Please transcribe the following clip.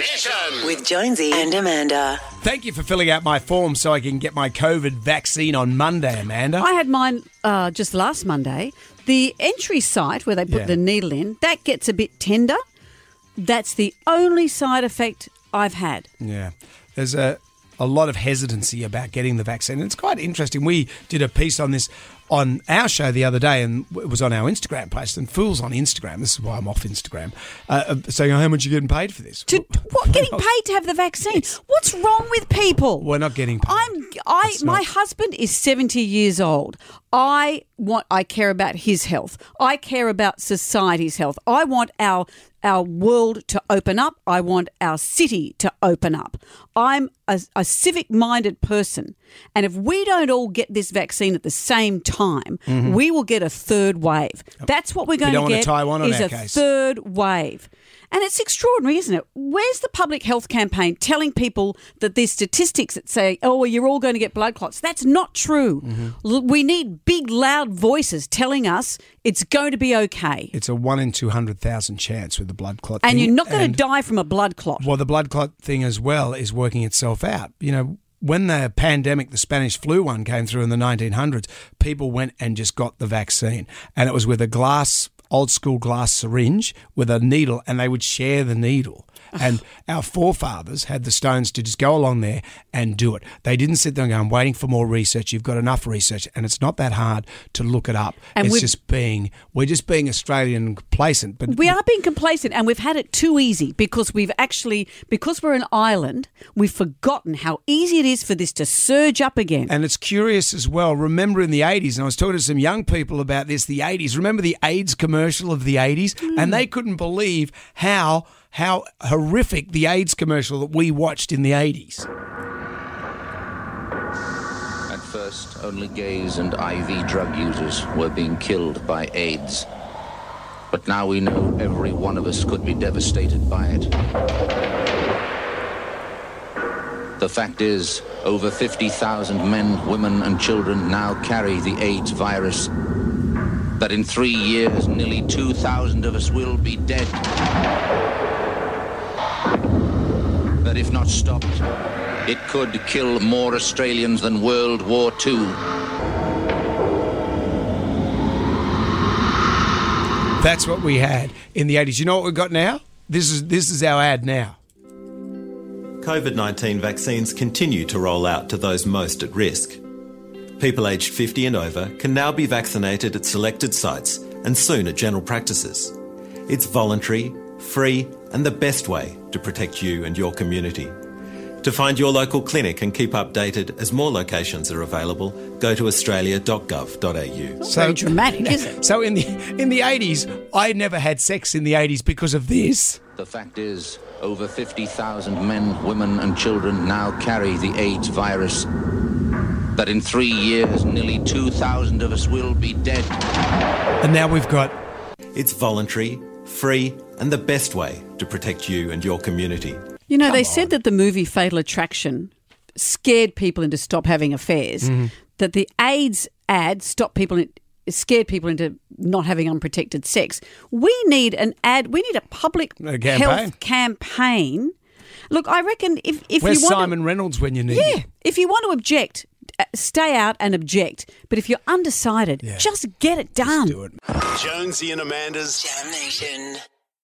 Mission. With Jonesy and Amanda. Thank you for filling out my form so I can get my COVID vaccine on Monday, Amanda. I had mine uh, just last Monday. The entry site where they put Yeah. the needle in, that gets a bit tender. That's the only side effect I've had. Yeah. There's a, a lot of hesitancy about getting the vaccine. And it's quite interesting. We did a piece on this on our show the other day, and it was on our Instagram post. And fools on Instagram, this is why I'm off Instagram, uh, uh, saying, How much are you getting paid for this? To, what getting paid to have the vaccine? What's wrong with people? We're not getting paid. I'm I It's my not- husband is 70 years old. I want I care about his health. I care about society's health. I want our our world to open up. I want our city to open up. I'm a, a civic minded person. And if we don't all get this vaccine at the same time, we will get a third wave. That's what we're going Mm-hmm. don't to want get Taiwan on is our a case. third wave. And it's extraordinary, isn't it? Where's the public health campaign telling people that there's statistics that say, oh, well, you're all going to get blood clots? That's not true. Mm-hmm. We need big, loud voices telling us it's going to be okay. It's a 1 in 200,000 chance with the blood clot And thing. you're not going to die from a blood clot. Well, the blood clot thing as well is working itself out. You know, when the pandemic, the Spanish flu one came through in the 1900s, people went and just got the vaccine. And it was with a glass, old school glass syringe with a needle, and they would share the needle. And our forefathers had the stones to just go along there and do it. They didn't sit there and go, I'm waiting for more research. You've got enough research. And it's not that hard to look it up. And it's just being, we're just being Australian complacent. But We are being complacent and we've had it too easy because we've actually, because we're an island, we've forgotten how easy it is for this to surge up again. And it's curious as well. Remember in the 80s, and I was talking to some young people about this, the 80s. Remember the AIDS commercial of the 80s? And mm. they couldn't believe how how horrific the AIDS commercial that we watched in the 80s. At first, only gays and IV drug users were being killed by AIDS. But now we know every one of us could be devastated by it. The fact is, over 50,000 men, women, and children now carry the AIDS virus. That in three years, nearly 2,000 of us will be dead. That if not stopped, it could kill more Australians than World War II. That's what we had in the 80s. You know what we've got now? This is this is our ad now. COVID 19 vaccines continue to roll out to those most at risk. People aged 50 and over can now be vaccinated at selected sites and soon at general practices. It's voluntary, free, and the best way to protect you and your community. To find your local clinic and keep updated as more locations are available, go to australia.gov.au. Very dramatic, is it? So in the in the 80s, I never had sex in the 80s because of this. The fact is, over 50,000 men, women, and children now carry the AIDS virus. That in three years, nearly 2,000 of us will be dead. And now we've got It's voluntary, free, and the best way to protect you and your community. You know, they said that the movie Fatal Attraction scared people into stop having affairs. Mm-hmm. That the AIDS ad stopped people, in, scared people into not having unprotected sex. We need an ad. We need a public A campaign. health campaign. Look, I reckon if if Where's you want Siimon Reynolds when you need to, him? yeah, if you want to object, Uh, stay out and object. But if you're undecided, Yeah. just get it done. Do it. Jonesy and Amanda's Jam Nation.